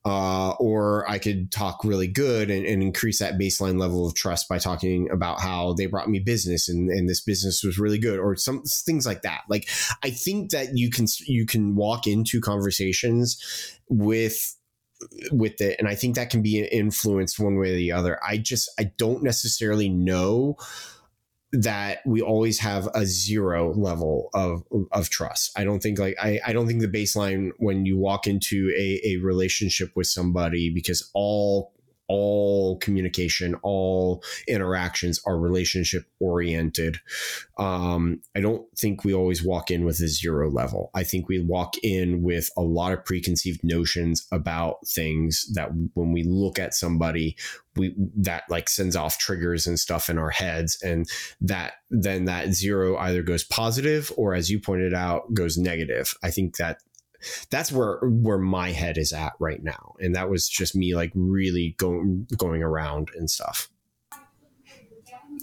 uh, or I could talk really good and, and, increase that baseline level of trust by talking about how they brought me business and, and this business was really good, or some things like that. Like I think that you can you can walk into conversations with with it, and I think that can be influenced one way or the other. I just I don't necessarily know that we always have a zero level of of trust. I don't think like I, I don't think the baseline when you walk into a, a relationship with somebody because all all communication, all interactions are relationship oriented. Um, I don't think we always walk in with a zero level. I think we walk in with a lot of preconceived notions about things that when we look at somebody, we that like sends off triggers and stuff in our heads, and that then that zero either goes positive or, as you pointed out, goes negative. I think that that's where where my head is at right now. And that was just me like really going going around and stuff.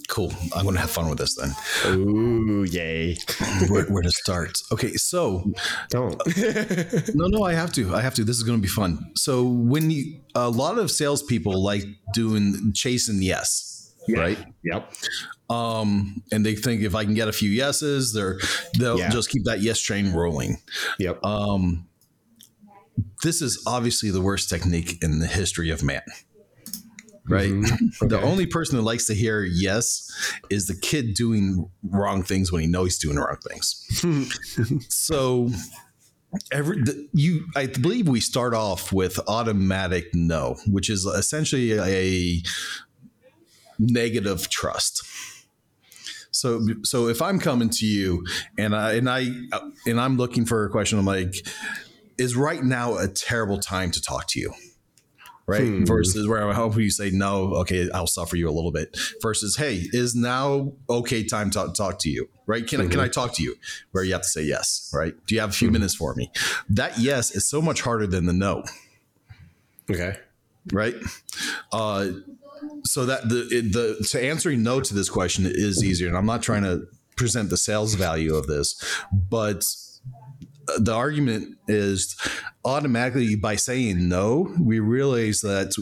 Cool. I'm gonna have fun with this then. Ooh yay. Where, where to start? Okay so don't. No no i have to. I have to. This is gonna be fun. So when you a lot of salespeople like doing chasing yes yeah. right? Yep. Um, and they think if I can get a few yeses, they're they'll yeah. just keep that yes train rolling. Yep. Um, this is obviously the worst technique in the history of man. Right. Mm-hmm. Okay. The only person that likes to hear yes is the kid doing wrong things when he knows he's doing wrong things. so every the, you i believe we start off with automatic no which is essentially a negative trust. So so if I'm coming to you and I and I and I'm looking for a question, I'm like, is right now a terrible time to talk to you? Right. Hmm. Versus where I hope you say no, okay, I'll suffer you a little bit. Versus, hey, is now okay time to talk to you? Right. Can mm-hmm. I can I talk to you? Where you have to say yes, right? Do you have a few mm-hmm. minutes for me? That yes is so much harder than the no. Okay. right? Uh, so that the the to answering no to this question is easier, and I'm not trying to present the sales value of this, but the argument is automatically by saying no, we realize that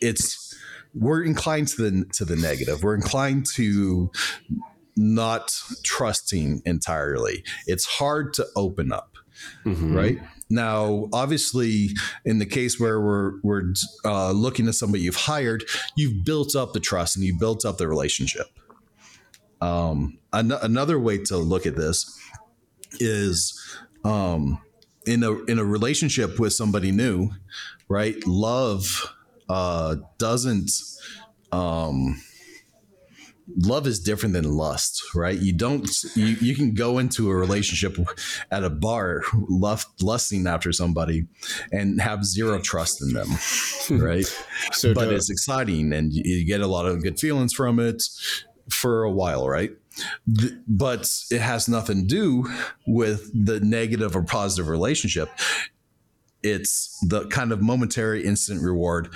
it's we're inclined to the to the negative. We're inclined to not trusting entirely. It's hard to open up, mm-hmm. right? Now, obviously, in the case where we're we're uh, looking at somebody you've hired, you've built up the trust and you built up the relationship. Um, an- another way to look at this is um, in a in a relationship with somebody new, right? Love uh, doesn't um, love is different than lust, right? You don't you, you can go into a relationship at a bar lust, lusting after somebody and have zero trust in them, right? so but it's exciting and you get a lot of good feelings from it for a while, right? but it has nothing to do with the negative or positive relationship. It's the kind of momentary instant reward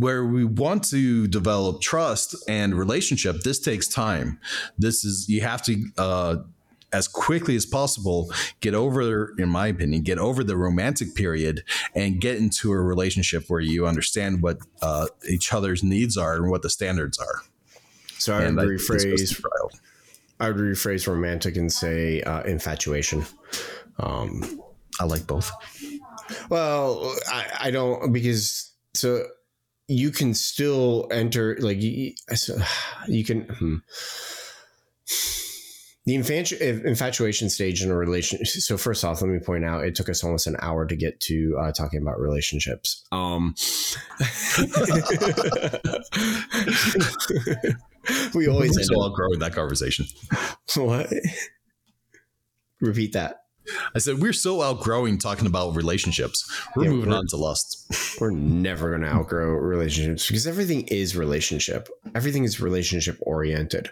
where we want to develop trust and relationship, this takes time. This is, you have to, uh, as quickly as possible, get over, in my opinion, get over the romantic period and get into a relationship where you understand what uh, each other's needs are and what the standards are. So I would rephrase. I would rephrase romantic and say uh, infatuation. Um, I like both. Well, I, I don't because so you can still enter like you, you can hmm. the infatu- infatuation stage in a relationship so first off let me point out it took us almost an hour to get to uh, talking about relationships. Um we always end up growing that conversation. What? Repeat that I said we're so outgrowing talking about relationships. We're yeah, moving we're, on to lust. We're never going to outgrow relationships because everything is relationship. Everything is relationship oriented.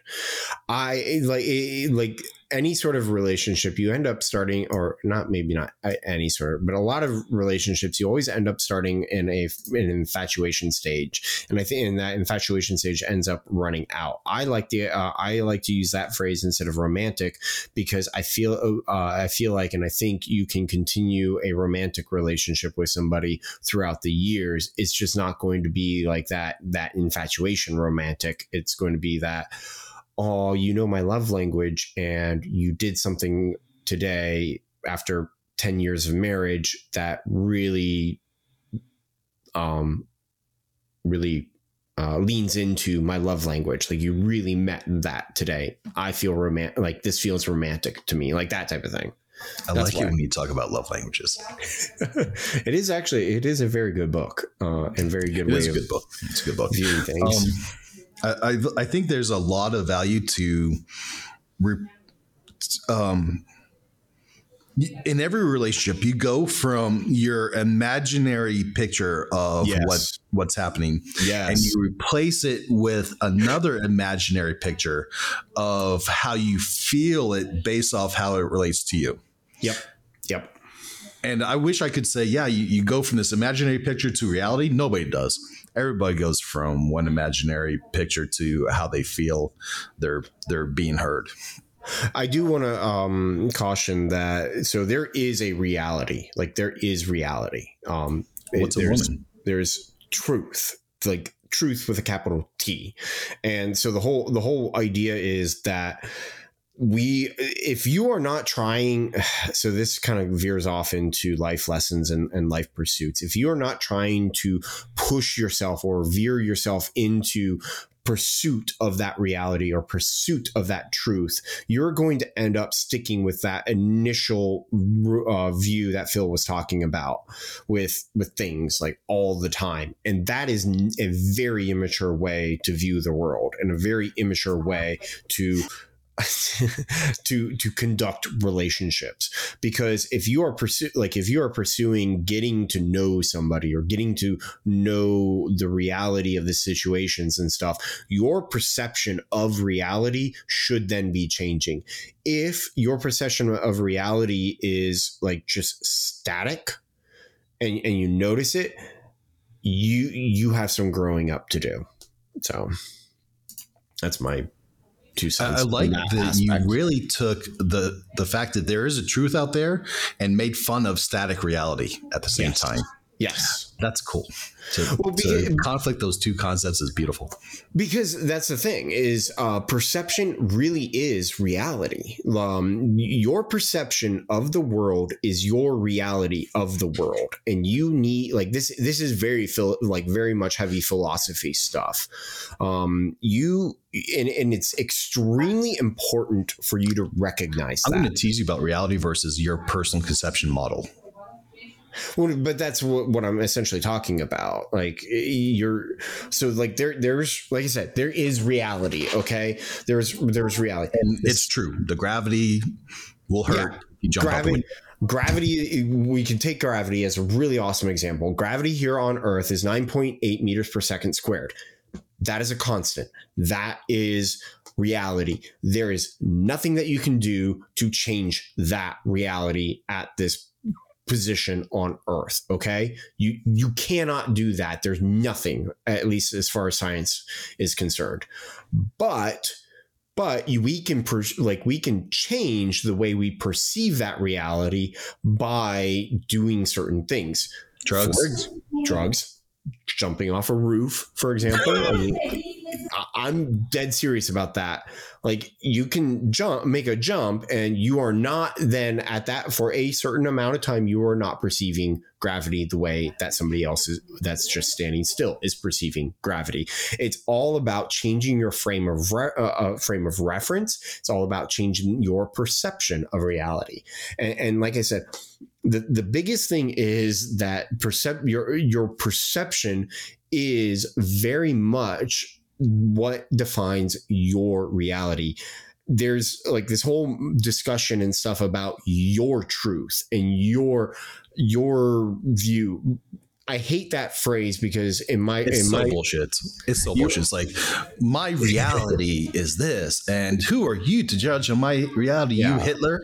I like like any sort of relationship, you end up starting, or not maybe not any sort, but a lot of relationships, you always end up starting in a an infatuation stage, and I think in that infatuation stage ends up running out. I like the uh, I like to use that phrase instead of romantic because I feel uh, I feel like, and I think you can continue a romantic relationship with somebody throughout the years. It's just not going to be like that that infatuation romantic. It's going to be that oh, you know my love language and you did something today after 10 years of marriage that really um really uh, leans into my love language. Like you really met that today. I feel romantic. Like this feels romantic to me. Like that type of thing. I That's like why. it when you talk about love languages. it is actually it is a very good book uh, and very good it way a good book. It's a good book. Viewing things. Um, I, I, think there's a lot of value to re, um, in every relationship you go from your imaginary picture of yes. what what's happening yes. and you replace it with another imaginary picture of how you feel it based off how it relates to you. Yep. Yep. And i wish i could say yeah you, you go from this imaginary picture to reality. Nobody does everybody goes from one imaginary picture to how they feel they're they're being heard. I do want to um, caution that so there is a reality, like there is reality. Um, What's a woman? There's truth, like truth with a capital T, and so the whole the whole idea is that we if you are not trying so this kind of veers off into life lessons and, and life pursuits. If you are not trying to push yourself or veer yourself into pursuit of that reality or pursuit of that truth, you're going to end up sticking with that initial uh, view that Phil was talking about with with things like all the time, and that is a very immature way to view the world and a very immature way to to to conduct relationships because if you are pursue like if you are pursuing getting to know somebody or getting to know the reality of the situations and stuff your perception of reality should then be changing if your perception of reality is like just static and, and you notice it you you have some growing up to do. So that's my two cents. I, I like on that, you really took the the fact that there is a truth out there and made fun of static reality at the same Yes. time. Yes. That's cool. To, Well, to because- conflict those two concepts is beautiful. because that's the thing is uh, perception really is reality um, your perception of the world is your reality of the world and you need like this this is very phil- like very much heavy philosophy stuff um, you and, and it's extremely important for you to recognize I'm going to tease you about reality versus your personal conception model. Well, but that's what, what I'm essentially talking about. Like you're so like there there's like I said there is reality. Okay, there's there's reality. And it's true. The gravity will hurt. Yeah. You jump gravity gravity we can take gravity as a really awesome example gravity here on earth is 9.8 meters per second squared that is a constant that is reality there is nothing that you can do to change that reality at this position on earth okay? You you cannot do that. There's nothing at least as far as science is concerned. But but we can per, like we can change the way we perceive that reality by doing certain things. Drugs. For drugs jumping off a roof for example. I mean, i'm dead serious about that. Like you can jump make a jump and you are not then at that for a certain amount of time you are not perceiving gravity the way that somebody else is that's just standing still is perceiving gravity. It's all about changing your frame of re- uh, uh, frame of reference. It's all about changing your perception of reality. And, and like i said the, the biggest thing is that percep- your your perception is very much what defines your reality there's like this whole discussion and stuff about your truth and your your view i hate that phrase because in my It's in so my bullshit. It's so You- bullshit. It's like my reality is this, and who are you to judge on my reality? You Hitler.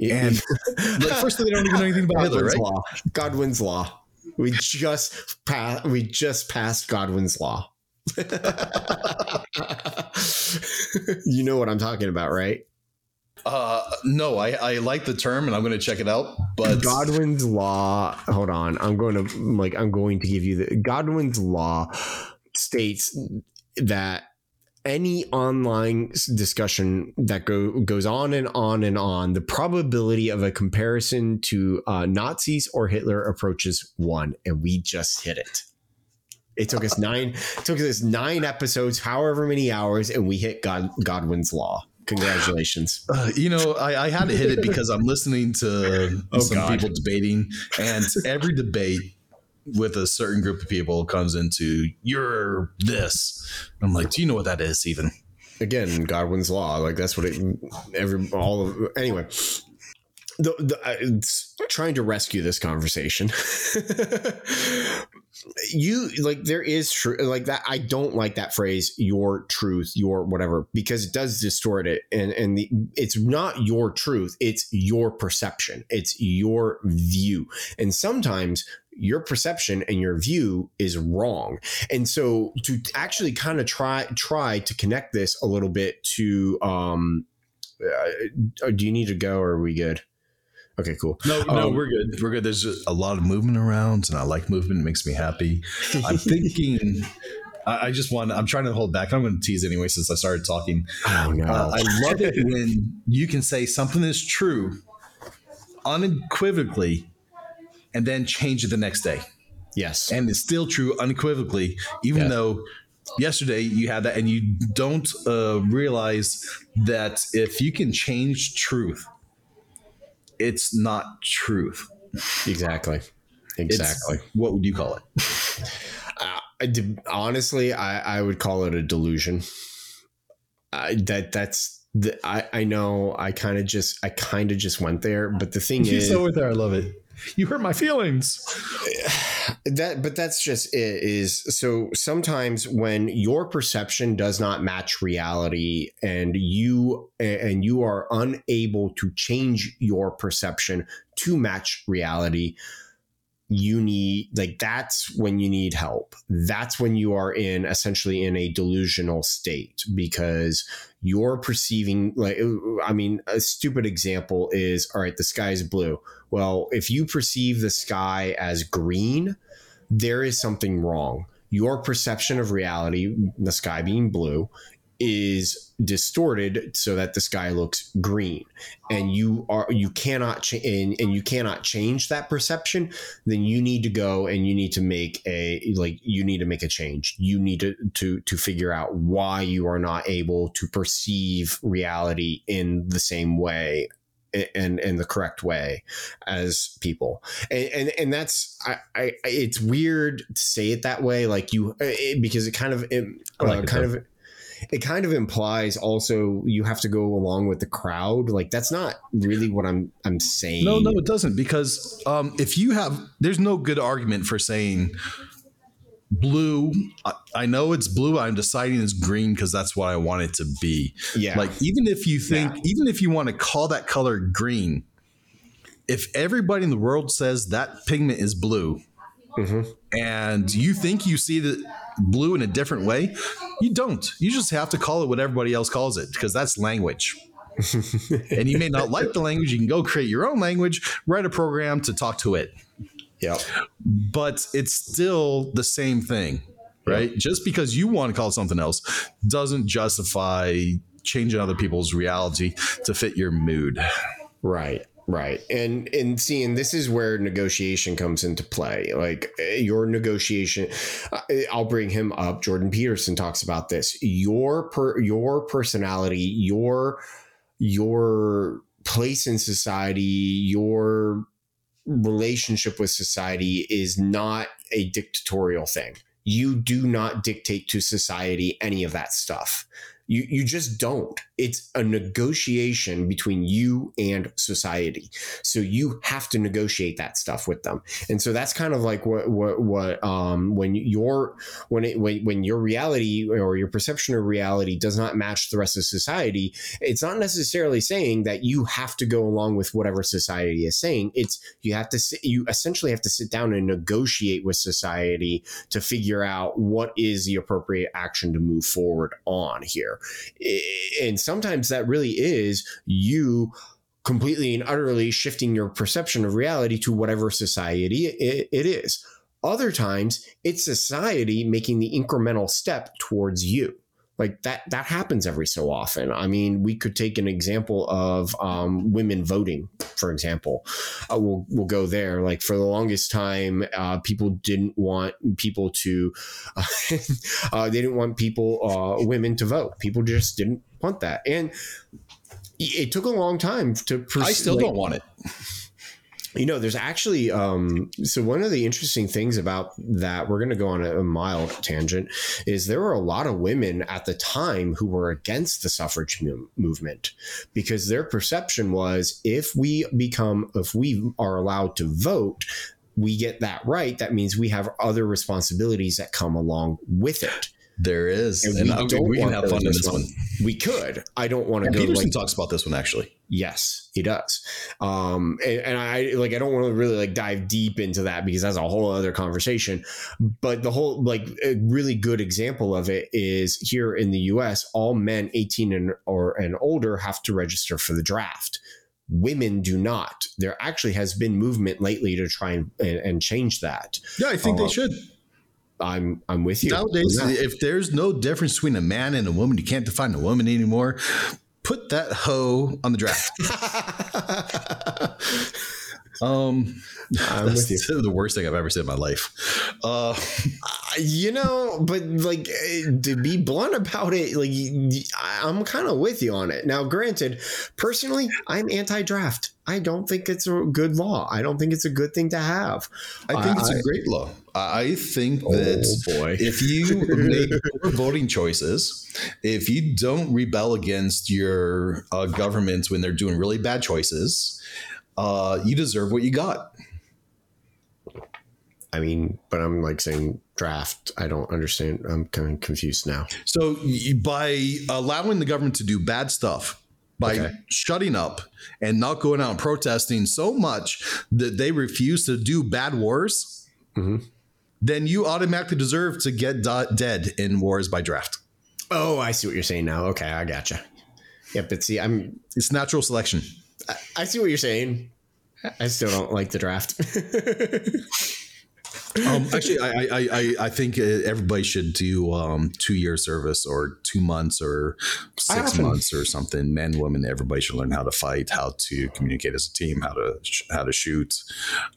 And like, first they don't even know anything about Hitler, Godwin's right? law. Godwin's law. We just passed. We just passed Godwin's law. you know what I'm talking about, right? Uh, no, I, I like the term, and I'm going to check it out. But Godwin's law. Hold on. I'm going to like. I'm going to give you the Godwin's law states that any online discussion that go, goes on and on and on, the probability of a comparison to uh, Nazis or Hitler approaches one, and we just hit it. It took us nine. It took us nine episodes, however many hours, and we hit God, Godwin's law. Congratulations. Uh, you know, I, I had to hit it because I'm listening to Oh, some God. people debating, and every debate with a certain group of people comes into "you're this." I'm like, do you know what that is? Even again godwin's law like that's what it every all of anyway the, the it's trying to rescue this conversation you like there is true like that i don't like that phrase your truth your whatever because it does distort it and and the, it's not your truth it's your perception it's your view and sometimes your perception and your view is wrong and so to actually kind of try try to connect this a little bit to um uh, do you need to go or are we good okay cool no, no, Um, we're good. We're good. There's just a lot of movement around, and I like movement. It makes me happy. I'm thinking. I I just want. I'm trying to hold back. I'm going to tease anyway since I started talking. oh no Uh, I love it when you can say something is true unequivocally and then change it the next day. yes And it's still true unequivocally, even Yeah. though yesterday you had that and you don't uh, realize that if you can change truth, it's not truth. exactly It's, exactly What would you call it? uh, I did- honestly I, I would call it a delusion I, that that's the, I, I know I kind of just I kind of just went there but the thing is with there. I love it. You hurt my feelings. that but that's just it is so sometimes when your perception does not match reality and you and you are unable to change your perception to match reality you need like that's when you need help that's when you are in essentially in a delusional state because you're perceiving like uh, i mean a stupid example is all right the sky is blue. Well if you perceive the sky as green there is something wrong. Your perception of reality the sky being blue is distorted so that the sky looks green. And you are you cannot and, and you cannot change that perception then you need to go and you need to make a like you need to make a change. You need to to to figure out why you are not able to perceive reality in the same way and in the correct way as people. And and, and that's I, I it's weird to say it that way like you it, because it kind of it, like uh, kind of it kind of implies also you have to go along with the crowd like that's not really what i'm i'm saying No, no, it doesn't because um, if you have, there's no good argument for saying blue. I, I know it's blue. I'm deciding it's green because that's what I want it to be. yeah Like even if you think, even if you want to call that color green, if everybody in the world says that pigment is blue, Mhm. And you think you see the blue in a different way, you don't. You just have to call it what everybody else calls it because that's language. and you may not like the language. You can go create your own language, write a program to talk to it, yeah but it's still the same thing, right? Just because you want to call something else doesn't justify changing other people's reality to fit your mood. Right, right. And and seeing this is where negotiation comes into play. Like eh, your negotiation, uh, I'll bring him up. Jordan Peterson talks about this. Your per your personality, your your place in society, your relationship with society is not a dictatorial thing. You do not dictate to society any of that stuff. You you just don't. It's a negotiation between you and society. So you have to negotiate that stuff with them. And so that's kind of like what what what um when your when it when, when your reality or your perception of reality does not match the rest of society, it's not necessarily saying that you have to go along with whatever society is saying. It's you have to sit, you essentially have to sit down and negotiate with society to figure out what is the appropriate action to move forward on here. And sometimes that really is you completely and utterly shifting your perception of reality to whatever society it is. Other times, it's society making the incremental step towards you. Like that, that happens every so often. I mean, we could take an example of um, women voting, for example. Uh, we'll we'll go there. Like for the longest time, uh, people didn't want people to, uh, they didn't want people, uh, women to vote. People just didn't want that, and it took a long time to. Pers- I still like- don't want it. You know, there's actually um, so one of the interesting things about that we're going to go on a, a mild tangent is there were a lot of women at the time who were against the suffrage mo- movement because their perception was if we become if we are allowed to vote we get that right that means we have other responsibilities that come along with it There is, And and, we I- don't we can want have fun in this one. we could i don't want to go Peterson like talks about this one actually. Yes, he does. Um, and, and I like I don't want to really like dive deep into that because that's a whole other conversation. But the whole like a really good example of it is here in the U.S. All men 18 and or and older have to register for the draft. Women do not. There actually has been movement lately to try and, and, and change that. Yeah, I think Uh, they should. I'm I'm with you. Nowadays, if there's no difference between a man and a woman, you can't define a woman anymore. Put that hoe on the draft. Um, I'm that's with you. the worst thing I've ever said in my life. Uh, you know but like to be blunt about it like I'm kind of with you on it now granted personally i'm anti-draft i don't think it's a good law i don't think it's a good thing to have I think it's a great law. I think Oh, that boy. if you make poor voting choices, if you don't rebel against your uh, government when they're doing really bad choices, uh, you deserve what you got. i mean but i'm like saying draft i don't understand i'm kind of confused now So by allowing the government to do bad stuff, by Okay. shutting up and not going out and protesting so much that they refuse to do bad wars, Mhm. then you automatically deserve to get dead in wars by draft. Oh, I see what you're saying now. Okay, I gotcha. Yep, but see, I'm It's natural selection. I, I see what you're saying. I still don't like the draft. Um, actually, I, I, I, I think uh, everybody should do um, two year service or two months or six often- months or something. Men, women, everybody should learn how to fight, how to communicate as a team, how to sh- how to shoot,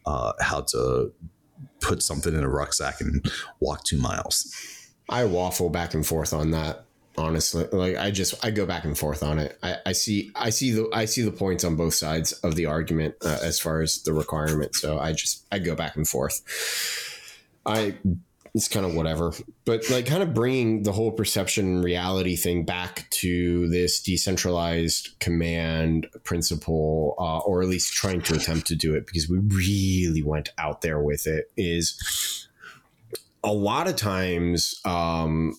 uh, how to put something in a rucksack and walk two miles. I waffle back and forth on that. Honestly, like I just I go back and forth on it. I, I see I see the I see the points on both sides of the argument uh, as far as the requirement. So I just I go back and forth. I it's kind of whatever, but like kind of bringing the whole perception reality thing back to this decentralized command principle, uh, or at least trying to attempt to do it because we really went out there with it. Is a lot of times um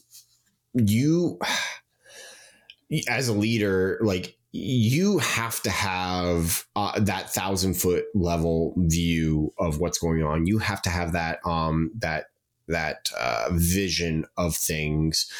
you as a leader like you have to have uh, that thousand foot level view of what's going on. You have to have that um that that uh, vision of things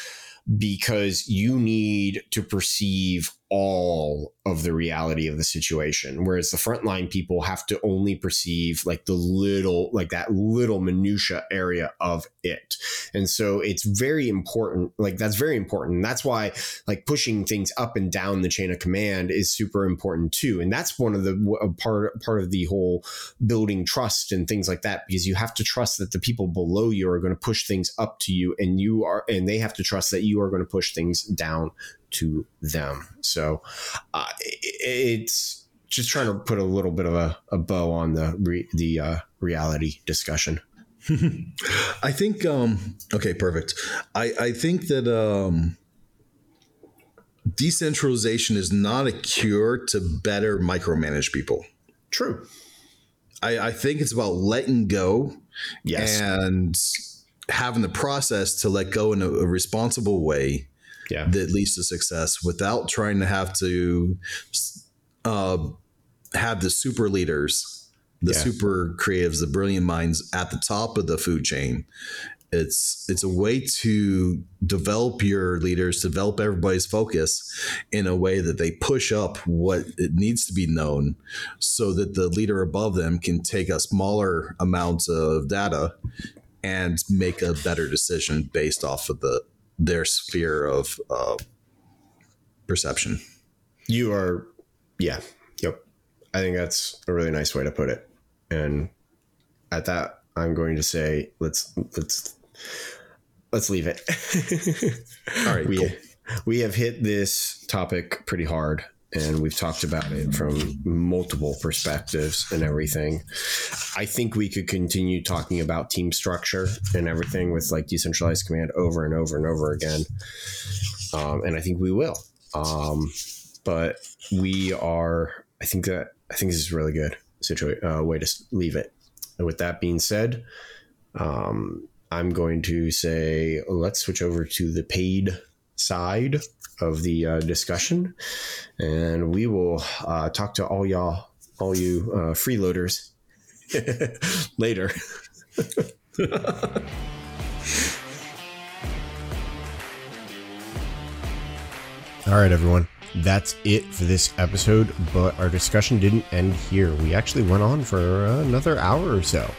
because you need to perceive all of the reality of the situation whereas the frontline people have to only perceive like the little like that little minutia area of it. And so it's very important like that's very important. That's why like pushing things up and down the chain of command is super important too. And that's one of the part part of the whole building trust and things like that because you have to trust that the people below you are going to push things up to you and you are and they have to trust that you are going to push things down to them. So uh, it's just trying to put a little bit of a, a bow on the re, the uh, reality discussion. I think um okay, perfect. I I think that um decentralization is not a cure to better micromanage people. true. I, I think it's about letting go yes. and having the process to let go in a, a responsible way yeah that leads to success without trying to have to uh, have the super leaders, the Yeah. super creatives, the brilliant minds at the top of the food chain. It's it's a way to develop your leaders, develop everybody's focus in a way that they push up what it needs to be known, so that the leader above them can take a smaller amount of data and make a better decision based off of the their sphere of uh, perception. You are, yeah, yep. I think that's a really nice way to put it. And at that, I'm going to say let's let's let's leave it. All right, we cool. we have hit this topic pretty hard, and we've talked about it from multiple perspectives and everything. I think we could continue talking about team structure and everything with like decentralized command over and over and over again, um, and I think we will. Um, but we are. I think that I think this is really good situa- uh, way to leave it. And with that being said, um, I'm going to say let's switch over to the paid side of the uh, discussion, and we will uh, talk to all y'all, all you uh, freeloaders, later. All right, everyone. That's it for this episode, but our discussion didn't end here. We actually went on for another hour or so.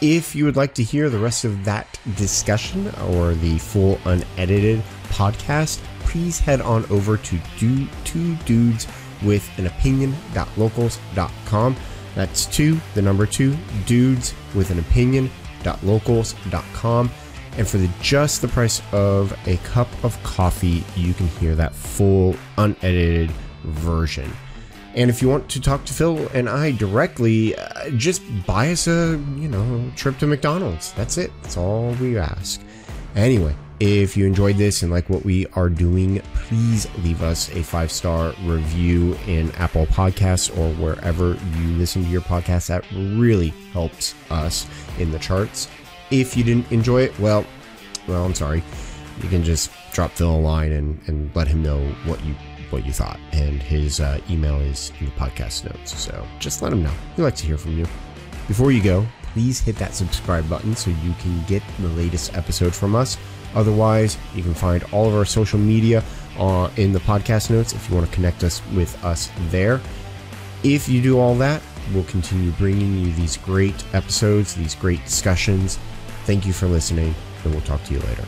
If you would like to hear the rest of that discussion or the full unedited podcast, please head on over to do two dudes with an opinion.locals.com. That's two, the number two, dudes with an opinion.locals.com. And for the just the price of a cup of coffee, you can hear that full unedited version. And if you want to talk to Phil and I directly, uh, just buy us a, you know, trip to McDonald's. That's it. That's all we ask. Anyway, if you enjoyed this and like what we are doing, please leave us a five star review in Apple Podcasts or wherever you listen to your podcast. That really helps us in the charts. If you didn't enjoy it, well, well, I'm sorry. You can just drop Phil a line and, and let him know what you what you thought. And his uh, email is in the podcast notes. So just let him know. We'd like to hear from you. Before you go, please hit that subscribe button so you can get the latest episode from us. Otherwise, you can find all of our social media uh, in the podcast notes if you want to connect us with us there. If you do all that, we'll continue bringing you these great episodes, these great discussions. Thank you for listening, and we'll talk to you later.